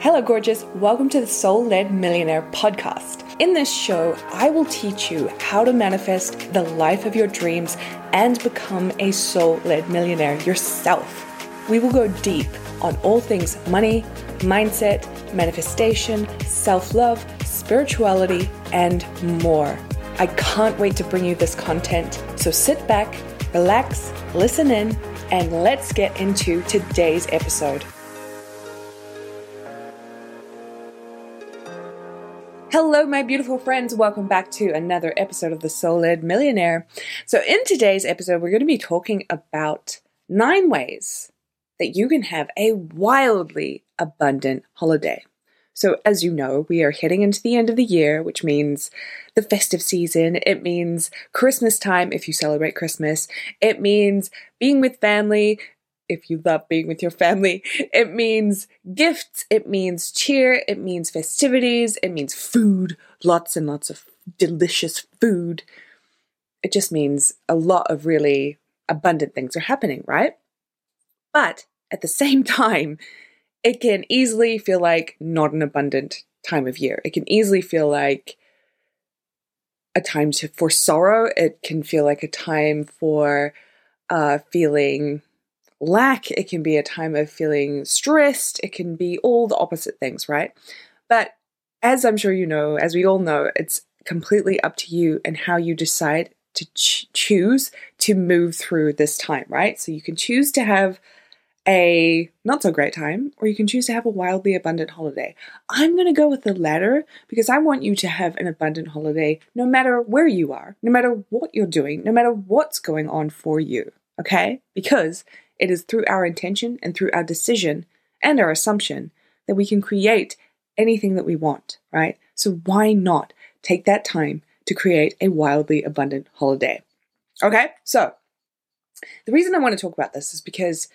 Hello, gorgeous. Welcome to the Soul Led Millionaire podcast. In this show, I will teach you how to manifest the life of your dreams and become a soul led millionaire yourself. We will go deep on all things money, mindset, manifestation, self love, spirituality, and more. I can't wait to bring you this content. So sit back, relax, listen in, and let's get into today's episode. Hello, my beautiful friends. Welcome back to another episode of The Soul Millionaire. So, in today's episode, we're going to be talking about nine ways that you can have a wildly abundant holiday. So, as you know, we are heading into the end of the year, which means the festive season. It means Christmas time if you celebrate Christmas. It means being with family if you love being with your family. It means gifts. It means cheer. It means festivities. It means food. Lots and lots of delicious food. It just means a lot of really abundant things are happening, right? But at the same time, it can easily feel like not an abundant time of year. It can easily feel like a time to, for sorrow. It can feel like a time for uh, feeling lack. It can be a time of feeling stressed. It can be all the opposite things, right? But as I'm sure you know, as we all know, it's completely up to you and how you decide to ch- choose to move through this time, right? So you can choose to have a not so great time, or you can choose to have a wildly abundant holiday. I'm going to go with the latter because I want you to have an abundant holiday no matter where you are, no matter what you're doing, no matter what's going on for you. Okay? Because it is through our intention and through our decision and our assumption that we can create anything that we want, right? So why not take that time to create a wildly abundant holiday? Okay? So, the reason I want to talk about this is because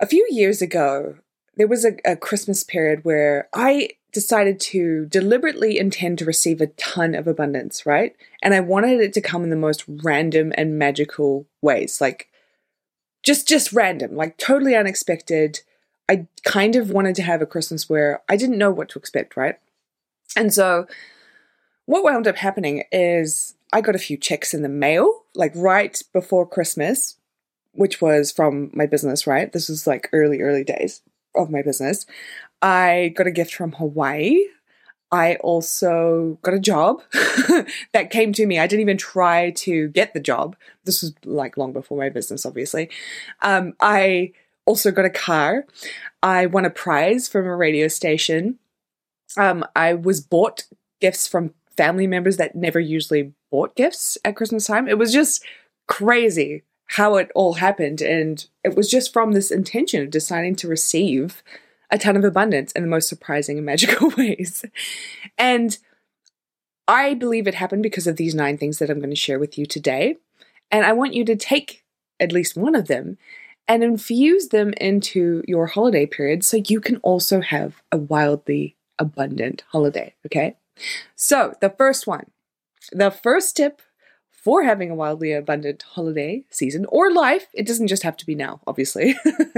a few years ago, there was a, a, Christmas period where I decided to deliberately intend to receive a ton of abundance, right? And I wanted it to come in the most random and magical ways, like just just random, like totally unexpected. I kind of wanted to have a Christmas where I didn't know what to expect, right? And so what wound up happening is I got a few checks in the mail, like right before Christmas, which was from my business, right? This was like early, early days of my business. I got a gift from Hawaii. I also got a job that came to me. I didn't even try to get the job. This was like long before my business, obviously. Um, I also got a car. I won a prize from a radio station. Um, I was bought gifts from family members that never usually bought gifts at Christmas time. It was just crazy how it all happened. And it was just from this intention of deciding to receive a ton of abundance in the most surprising and magical ways. And I believe it happened because of these nine things that I'm going to share with you today. And I want you to take at least one of them and infuse them into your holiday period so you can also have a wildly abundant holiday. Okay. So, the first one, the first tip for having a wildly abundant holiday season or life, it doesn't just have to be now, obviously,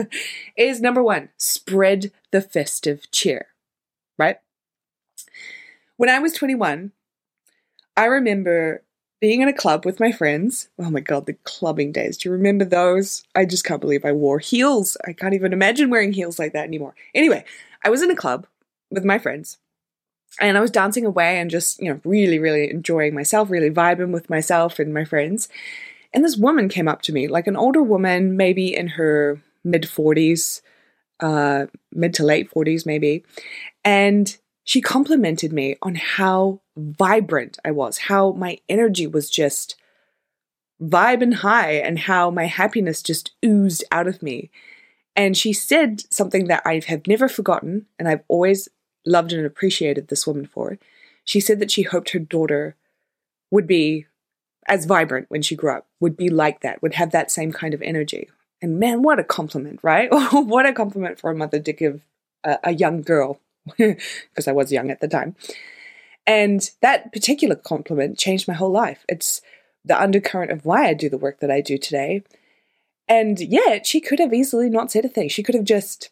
is number one, spread the festive cheer, right? When I was 21, I remember being in a club with my friends. Oh my god, the clubbing days. Do you remember those? I just can't believe I wore heels. I can't even imagine wearing heels like that anymore. Anyway, I was in a club with my friends and I was dancing away and just, you know, really, really enjoying myself, really vibing with myself and my friends. And this woman came up to me, like an older woman, maybe in her mid 40s, uh, mid to late 40s, maybe. And she complimented me on how vibrant I was, how my energy was just vibing high, and how my happiness just oozed out of me. And she said something that I have never forgotten, and I've always loved and appreciated this woman for. She said that she hoped her daughter would be as vibrant when she grew up, would be like that, would have that same kind of energy. And man, what a compliment, right? what a compliment for a mother to give a, a young girl, because I was young at the time. And that particular compliment changed my whole life. It's the undercurrent of why I do the work that I do today. And yet, she could have easily not said a thing. She could have just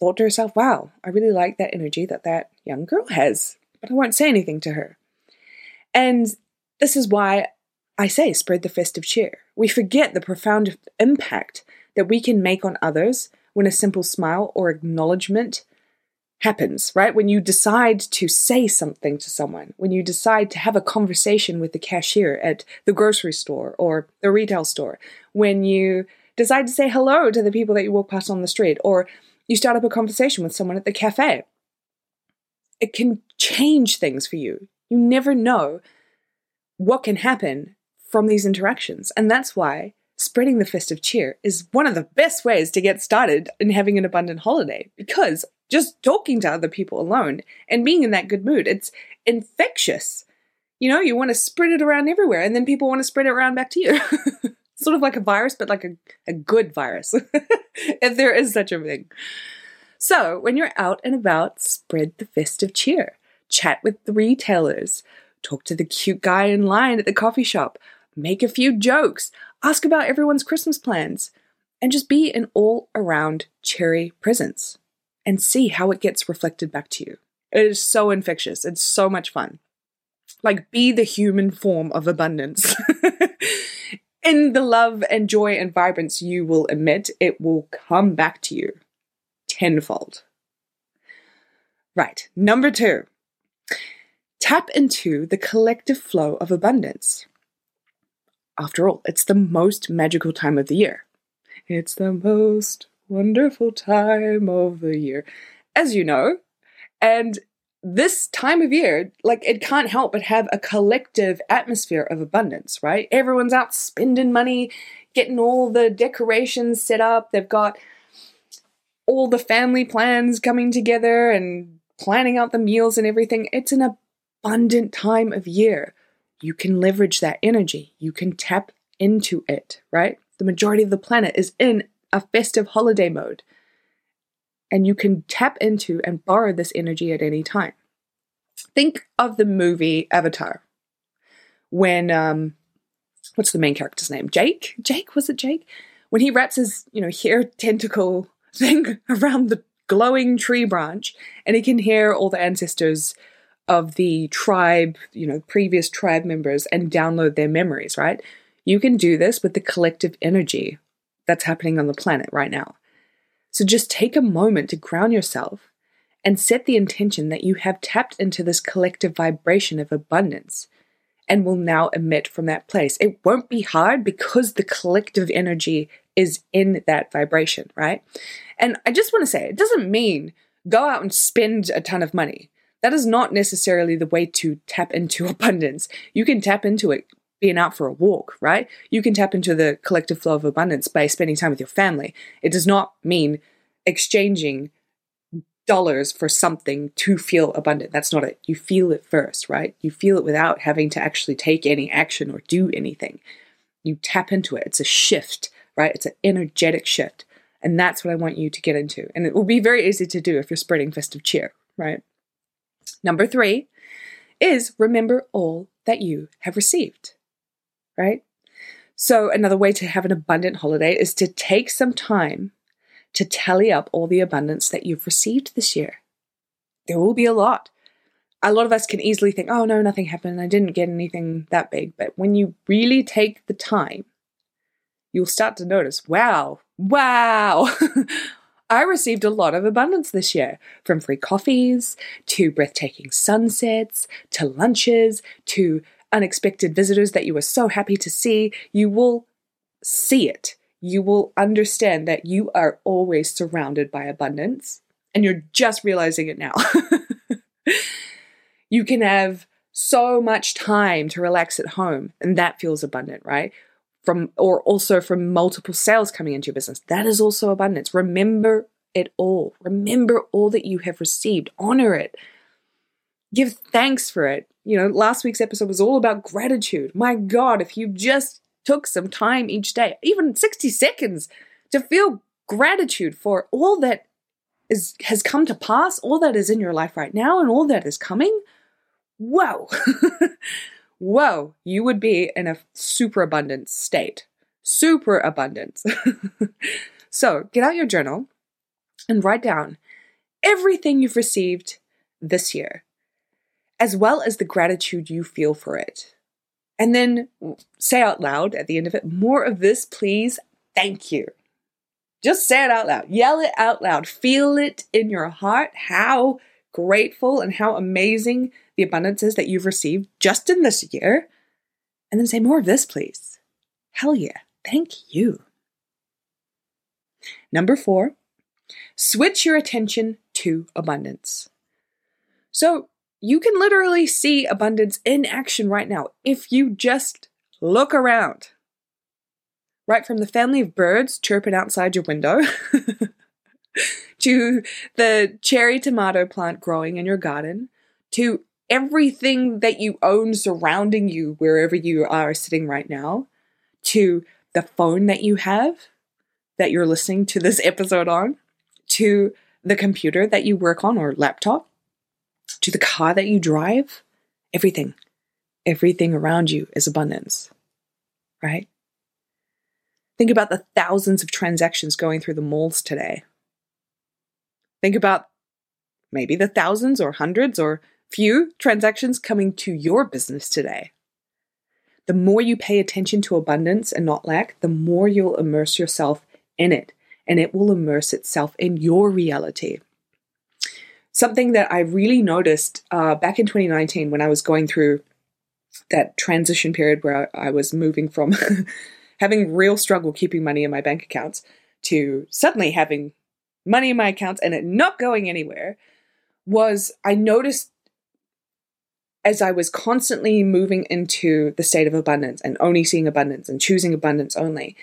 thought to herself, wow, I really like that energy that that young girl has, but I won't say anything to her. And this is why I say spread the festive cheer. We forget the profound impact that we can make on others when a simple smile or acknowledgement happens, right? When you decide to say something to someone, when you decide to have a conversation with the cashier at the grocery store or the retail store, when you decide to say hello to the people that you walk past on the street, or you start up a conversation with someone at the cafe. It can change things for you. You never know what can happen from these interactions. And that's why spreading the festive cheer is one of the best ways to get started in having an abundant holiday because just talking to other people alone and being in that good mood, it's infectious. You know, you want to spread it around everywhere and then people want to spread it around back to you. sort of like a virus, but like a, a good virus, if there is such a thing. So, when you're out and about, spread the festive cheer. Chat with the retailers. Talk to the cute guy in line at the coffee shop. Make a few jokes. Ask about everyone's Christmas plans. And just be an all around cheery presence and see how it gets reflected back to you. It is so infectious. It's so much fun. Like, be the human form of abundance. in the love and joy and vibrance you will emit, it will come back to you tenfold. Right, number two, tap into the collective flow of abundance. After all, it's the most magical time of the year. It's the most wonderful time of the year, as you know. And this time of year, like it can't help but have a collective atmosphere of abundance, right? Everyone's out spending money, getting all the decorations set up. They've got all the family plans coming together and planning out the meals and everything. It's an abundant time of year. You can leverage that energy, you can tap into it, right? The majority of the planet is in a festive holiday mode and you can tap into and borrow this energy at any time. Think of the movie Avatar when um what's the main character's name? Jake? Jake was it Jake? When he wraps his, you know, hair tentacle thing around the glowing tree branch and he can hear all the ancestors of the tribe, you know, previous tribe members and download their memories, right? You can do this with the collective energy that's happening on the planet right now. So just take a moment to ground yourself and set the intention that you have tapped into this collective vibration of abundance and will now emit from that place. It won't be hard because the collective energy is in that vibration, right? And I just want to say, it doesn't mean go out and spend a ton of money. That is not necessarily the way to tap into abundance. You can tap into it being out for a walk, right? You can tap into the collective flow of abundance by spending time with your family. It does not mean exchanging dollars for something to feel abundant. That's not it. You feel it first, right? You feel it without having to actually take any action or do anything. You tap into it. It's a shift, right? It's an energetic shift. And that's what I want you to get into. And it will be very easy to do if you're spreading festive cheer, right? Number three is remember all that you have received right? So, another way to have an abundant holiday is to take some time to tally up all the abundance that you've received this year. There will be a lot. A lot of us can easily think, oh no, nothing happened. I didn't get anything that big. But when you really take the time, you'll start to notice, wow, wow, I received a lot of abundance this year from free coffees to breathtaking sunsets to lunches to unexpected visitors that you were so happy to see, you will see it. You will understand that you are always surrounded by abundance and you're just realizing it now. you can have so much time to relax at home and that feels abundant, right? From or also from multiple sales coming into your business. That is also abundance. Remember it all. Remember all that you have received. Honor it. Give thanks for it you know, last week's episode was all about gratitude. My God, if you just took some time each day, even 60 seconds, to feel gratitude for all that is has come to pass, all that is in your life right now, and all that is coming, whoa, whoa, you would be in a super abundant state. Super abundance. so get out your journal and write down everything you've received this year, as well as the gratitude you feel for it. And then say out loud at the end of it, more of this, please. Thank you. Just say it out loud. Yell it out loud. Feel it in your heart how grateful and how amazing the abundance is that you've received just in this year. And then say more of this, please. Hell yeah. Thank you. Number four, switch your attention to abundance. So you can literally see abundance in action right now if you just look around. Right from the family of birds chirping outside your window to the cherry tomato plant growing in your garden to everything that you own surrounding you wherever you are sitting right now to the phone that you have that you're listening to this episode on, to the computer that you work on or laptop, to the car that you drive, everything. Everything around you is abundance, right? Think about the thousands of transactions going through the malls today. Think about maybe the thousands or hundreds or few transactions coming to your business today. The more you pay attention to abundance and not lack, the more you'll immerse yourself in it, and it will immerse itself in your reality. Something that I really noticed uh, back in 2019 when I was going through that transition period where I was moving from having real struggle keeping money in my bank accounts to suddenly having money in my accounts and it not going anywhere was I noticed as I was constantly moving into the state of abundance and only seeing abundance and choosing abundance only,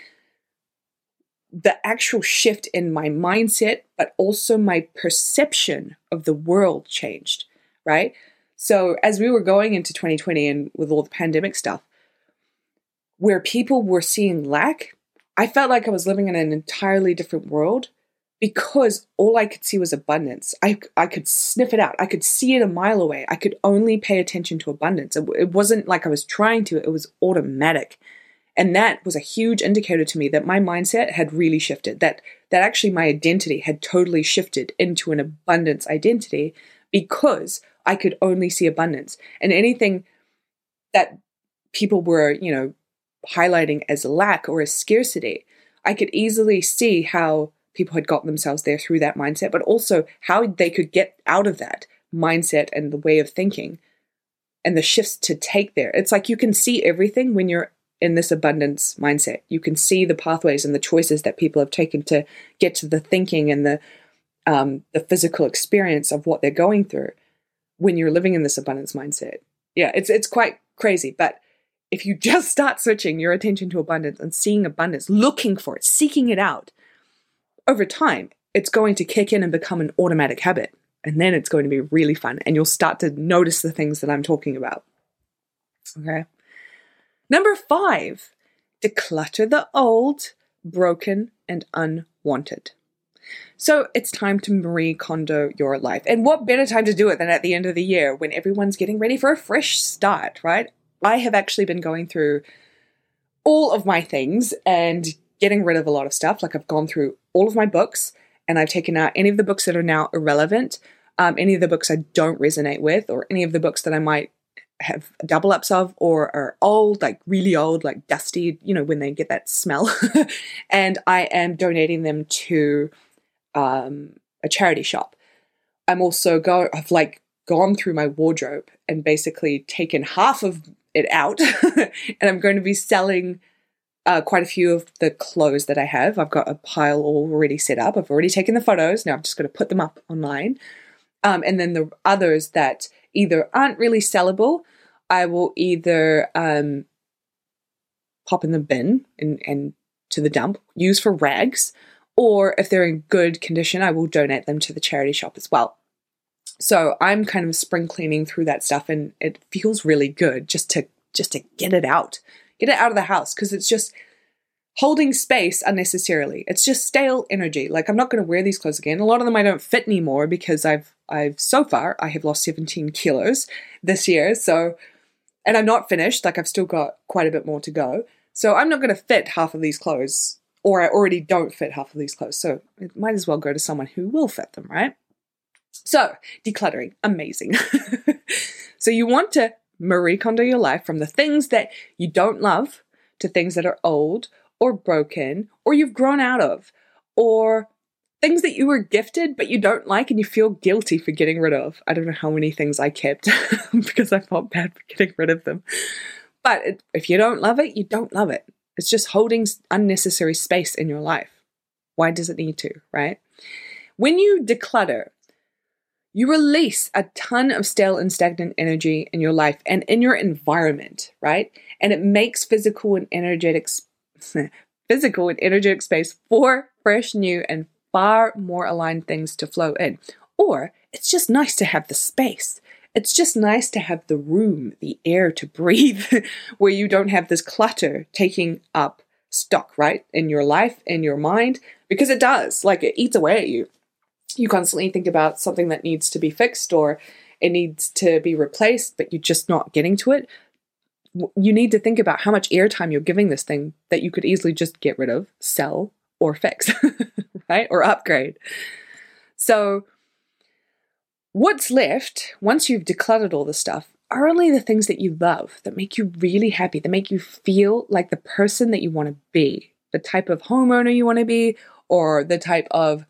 the actual shift in my mindset, but also my perception of the world changed, right? So, as we were going into 2020 and with all the pandemic stuff, where people were seeing lack, I felt like I was living in an entirely different world because all I could see was abundance. I, I could sniff it out. I could see it a mile away. I could only pay attention to abundance. It, it wasn't like I was trying to, it was automatic. And that was a huge indicator to me that my mindset had really shifted, that, that actually my identity had totally shifted into an abundance identity because I could only see abundance. And anything that people were, you know, highlighting as lack or as scarcity, I could easily see how people had gotten themselves there through that mindset, but also how they could get out of that mindset and the way of thinking and the shifts to take there. It's like you can see everything when you're in this abundance mindset. You can see the pathways and the choices that people have taken to get to the thinking and the um, the physical experience of what they're going through when you're living in this abundance mindset. Yeah, it's it's quite crazy, but if you just start switching your attention to abundance and seeing abundance, looking for it, seeking it out, over time, it's going to kick in and become an automatic habit. And then it's going to be really fun and you'll start to notice the things that I'm talking about. Okay. Number five, declutter the old, broken, and unwanted. So it's time to Marie Kondo your life. And what better time to do it than at the end of the year when everyone's getting ready for a fresh start, right? I have actually been going through all of my things and getting rid of a lot of stuff. Like I've gone through all of my books and I've taken out any of the books that are now irrelevant, um, any of the books I don't resonate with, or any of the books that I might have double ups of or are old, like really old, like dusty, you know, when they get that smell. and I am donating them to um, a charity shop. I'm also go I've like gone through my wardrobe and basically taken half of it out and I'm going to be selling uh, quite a few of the clothes that I have. I've got a pile already set up. I've already taken the photos. Now I'm just going to put them up online. Um, and then the others that either aren't really sellable, I will either um, pop in the bin and, and to the dump, use for rags, or if they're in good condition, I will donate them to the charity shop as well. So I'm kind of spring cleaning through that stuff, and it feels really good just to just to get it out Get it out of the house because it's just holding space unnecessarily. It's just stale energy. Like I'm not going to wear these clothes again. A lot of them I don't fit anymore because I've I've so far I have lost 17 kilos this year. So and I'm not finished. Like I've still got quite a bit more to go. So I'm not going to fit half of these clothes or I already don't fit half of these clothes. So it might as well go to someone who will fit them, right? So, decluttering, amazing. so, you want to Marie Kondo your life from the things that you don't love to things that are old or broken or you've grown out of or things that you were gifted but you don't like and you feel guilty for getting rid of. I don't know how many things I kept because I felt bad for getting rid of them. But if you don't love it, you don't love it. It's just holding unnecessary space in your life. Why does it need to, right? When you declutter, you release a ton of stale and stagnant energy in your life and in your environment, right? And it makes physical and energetic physical and energetic space for fresh, new, and far more aligned things to flow in. Or it's just nice to have the space. It's just nice to have the room, the air to breathe, where you don't have this clutter taking up stock, right? In your life, in your mind, because it does. Like it eats away at you. You constantly think about something that needs to be fixed or it needs to be replaced, but you're just not getting to it. You need to think about how much airtime you're giving this thing that you could easily just get rid of, sell, or fix, right? Or upgrade. So, what's left once you've decluttered all the stuff are only the things that you love, that make you really happy, that make you feel like the person that you want to be, the type of homeowner you want to be, or the type of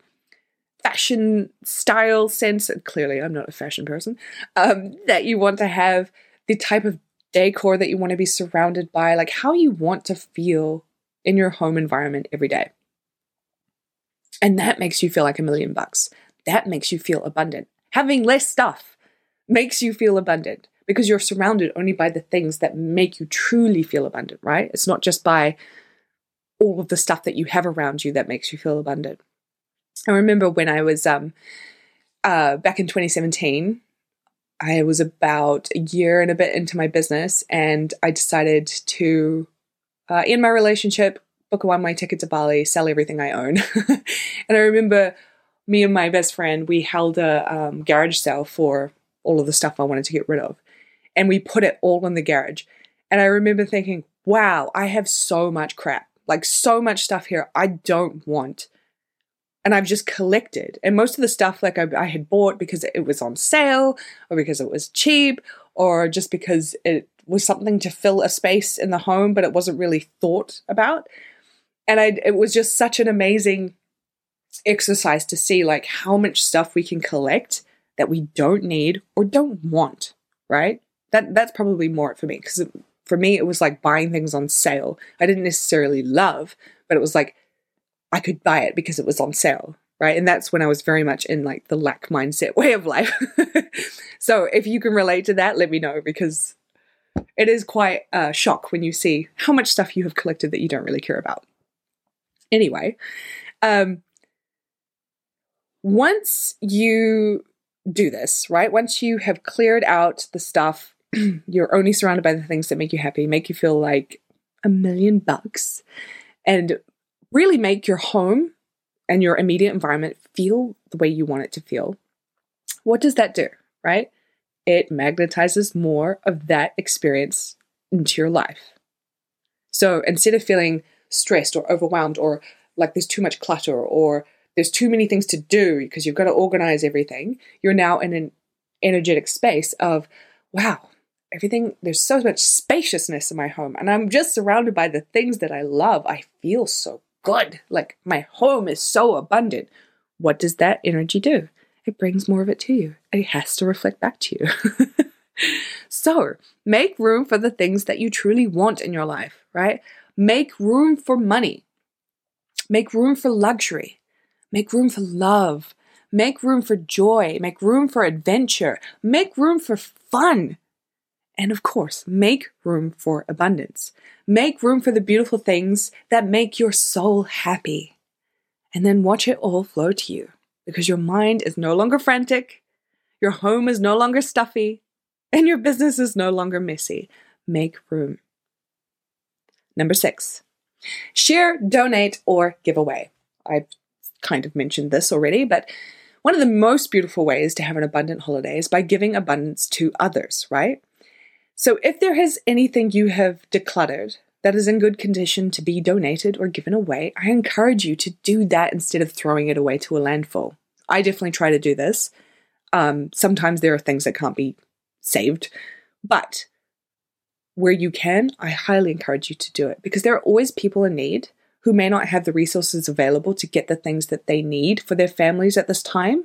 fashion style sense. Clearly, I'm not a fashion person, um, that you want to have, the type of decor that you want to be surrounded by, like how you want to feel in your home environment every day. And that makes you feel like a million bucks. That makes you feel abundant. Having less stuff makes you feel abundant because you're surrounded only by the things that make you truly feel abundant, right? It's not just by all of the stuff that you have around you that makes you feel abundant. I remember when I was um, uh, back in 2017, I was about a year and a bit into my business, and I decided to uh, end my relationship, book a one way ticket to Bali, sell everything I own. and I remember me and my best friend, we held a um, garage sale for all of the stuff I wanted to get rid of. And we put it all in the garage. And I remember thinking, wow, I have so much crap, like so much stuff here I don't want. And I've just collected. And most of the stuff, like I, I had bought because it was on sale or because it was cheap or just because it was something to fill a space in the home, but it wasn't really thought about and I it was just such an amazing exercise to see like how much stuff we can collect that we don't need or don't want, right? That that's probably more for me because for me it was like buying things on sale. I didn't necessarily love, but it was like I could buy it because it was on sale, right? And that's when I was very much in like the lack mindset way of life. so if you can relate to that, let me know because it is quite a shock when you see how much stuff you have collected that you don't really care about. Anyway, um, once you do this, right? Once you have cleared out the stuff, you're only surrounded by the things that make you happy, make you feel like a million bucks, and really make your home and your immediate environment feel the way you want it to feel. What does that do, right? It magnetizes more of that experience into your life. So instead of feeling stressed or overwhelmed or like there's too much clutter or there's too many things to do because you've got to organize everything, you're now in an energetic space of, wow, everything, there's so much spaciousness in my home. And I'm just surrounded by the things that I love. I feel so good. Like my home is so abundant. What does that energy do? It brings more of it to you. It has to reflect back to you. so make room for the things that you truly want in your life, right? Make room for money. Make room for luxury. Make room for love. Make room for joy. Make room for adventure. Make room for fun. And of course, make room for abundance. Make room for the beautiful things that make your soul happy. And then watch it all flow to you because your mind is no longer frantic, your home is no longer stuffy, and your business is no longer messy. Make room. Number six, share, donate, or give away. I've kind of mentioned this already, but one of the most beautiful ways to have an abundant holiday is by giving abundance to others, right? So if there is anything you have decluttered that is in good condition to be donated or given away, I encourage you to do that instead of throwing it away to a landfill. I definitely try to do this. Um, sometimes there are things that can't be saved, but where you can, I highly encourage you to do it because there are always people in need who may not have the resources available to get the things that they need for their families at this time.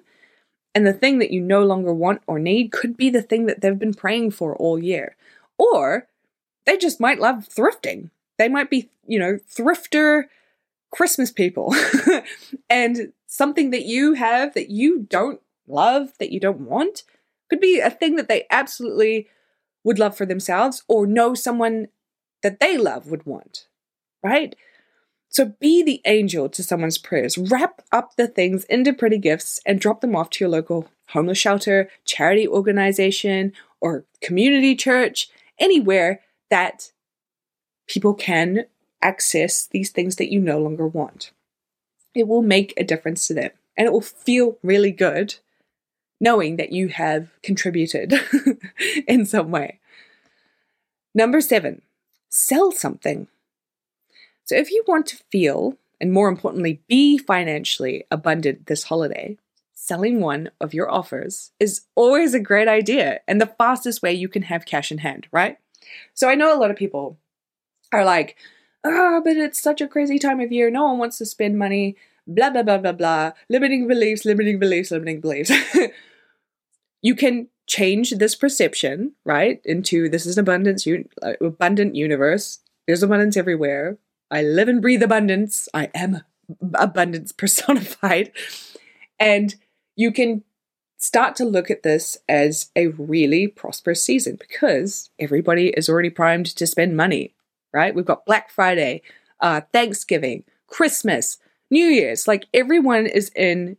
And the thing that you no longer want or need could be the thing that they've been praying for all year. Or they just might love thrifting. They might be, you know, thrifter Christmas people. and something that you have that you don't love, that you don't want, could be a thing that they absolutely would love for themselves or know someone that they love would want, right? So be the angel to someone's prayers. Wrap up the things into pretty gifts and drop them off to your local homeless shelter, charity organization, or community church, anywhere that people can access these things that you no longer want. It will make a difference to them and it will feel really good knowing that you have contributed in some way. Number seven, sell something. So if you want to feel, and more importantly, be financially abundant this holiday, selling one of your offers is always a great idea and the fastest way you can have cash in hand, right? So I know a lot of people are like, ah, oh, but it's such a crazy time of year. No one wants to spend money. Blah, blah, blah, blah, blah. Limiting beliefs, limiting beliefs, limiting beliefs. you can change this perception, right, into this is an abundance, un- uh, abundant universe. There's abundance everywhere. I live and breathe abundance. I am abundance personified. And you can start to look at this as a really prosperous season because everybody is already primed to spend money, right? We've got Black Friday, uh, Thanksgiving, Christmas, New Year's. Like everyone is in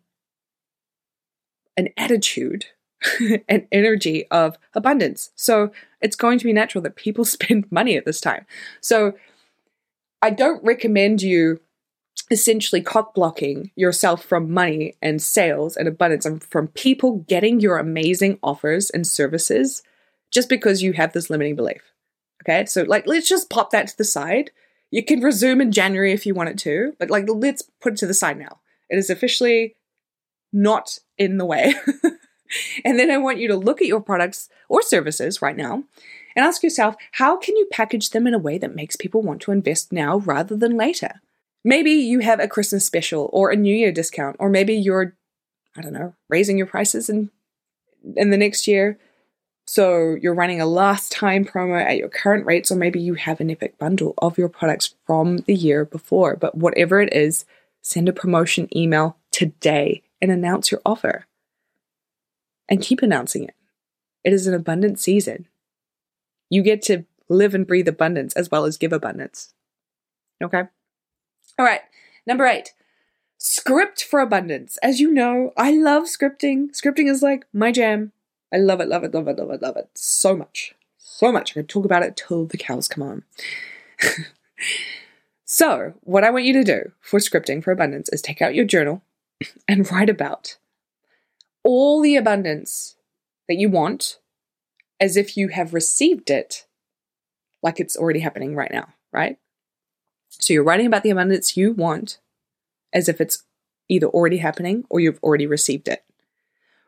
an attitude an energy of abundance. So it's going to be natural that people spend money at this time. So I don't recommend you essentially cock blocking yourself from money and sales and abundance and from people getting your amazing offers and services just because you have this limiting belief. Okay, so like let's just pop that to the side. You can resume in January if you want it to, but like let's put it to the side now. It is officially not in the way. and then I want you to look at your products or services right now and ask yourself how can you package them in a way that makes people want to invest now rather than later? Maybe you have a Christmas special or a New Year discount, or maybe you're, I don't know, raising your prices in, in the next year. So you're running a last time promo at your current rates, or maybe you have an epic bundle of your products from the year before. But whatever it is, send a promotion email today and announce your offer and keep announcing it. It is an abundant season. You get to live and breathe abundance as well as give abundance. Okay? All right, number eight script for abundance. As you know, I love scripting. Scripting is like my jam. I love it, love it, love it, love it, love it so much. So much. I could talk about it till the cows come on. so, what I want you to do for scripting for abundance is take out your journal and write about all the abundance that you want as if you have received it like it's already happening right now, right? So you're writing about the abundance you want as if it's either already happening or you've already received it.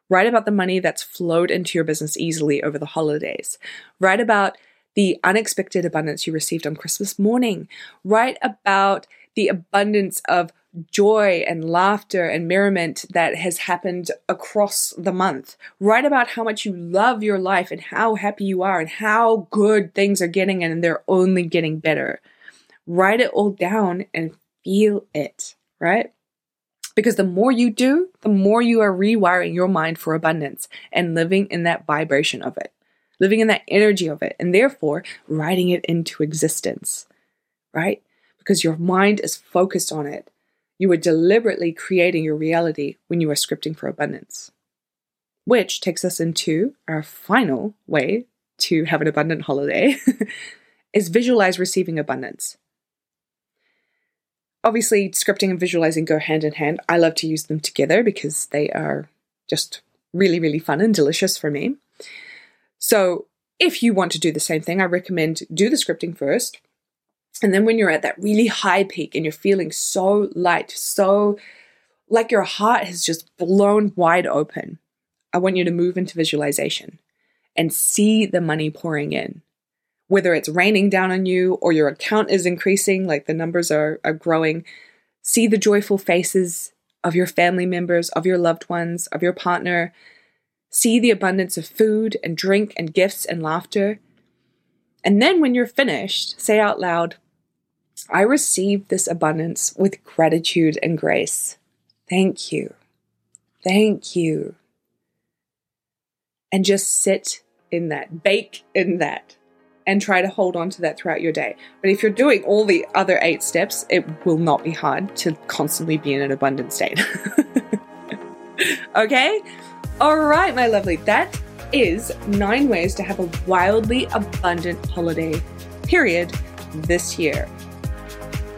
Write about the money that's flowed into your business easily over the holidays. Write about the unexpected abundance you received on Christmas morning. Write about the abundance of joy and laughter and merriment that has happened across the month. Write about how much you love your life and how happy you are and how good things are getting and they're only getting better. Write it all down and feel it, right? Because the more you do, the more you are rewiring your mind for abundance and living in that vibration of it, living in that energy of it, and therefore writing it into existence, right? Because your mind is focused on it you are deliberately creating your reality when you are scripting for abundance. Which takes us into our final way to have an abundant holiday is visualize receiving abundance. Obviously, scripting and visualizing go hand in hand. I love to use them together because they are just really, really fun and delicious for me. So, if you want to do the same thing, I recommend do the scripting first, and then when you're at that really high peak and you're feeling so light, so like your heart has just blown wide open, I want you to move into visualization and see the money pouring in. Whether it's raining down on you or your account is increasing, like the numbers are, are growing, see the joyful faces of your family members, of your loved ones, of your partner. See the abundance of food and drink and gifts and laughter. And then when you're finished, say out loud, I receive this abundance with gratitude and grace. Thank you. Thank you. And just sit in that, bake in that, and try to hold on to that throughout your day. But if you're doing all the other eight steps, it will not be hard to constantly be in an abundant state. okay? All right, my lovely. That is nine ways to have a wildly abundant holiday period this year.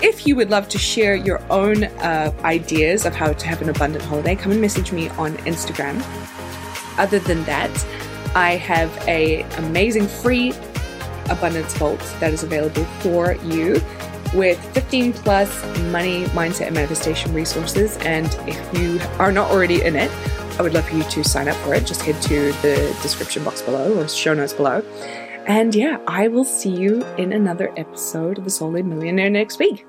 If you would love to share your own uh, ideas of how to have an abundant holiday, come and message me on Instagram. Other than that, I have a amazing free abundance vault that is available for you with 15 plus money, mindset, and manifestation resources. And if you are not already in it, I would love for you to sign up for it. Just head to the description box below or show notes below. And yeah, I will see you in another episode of The Soul Millionaire next week.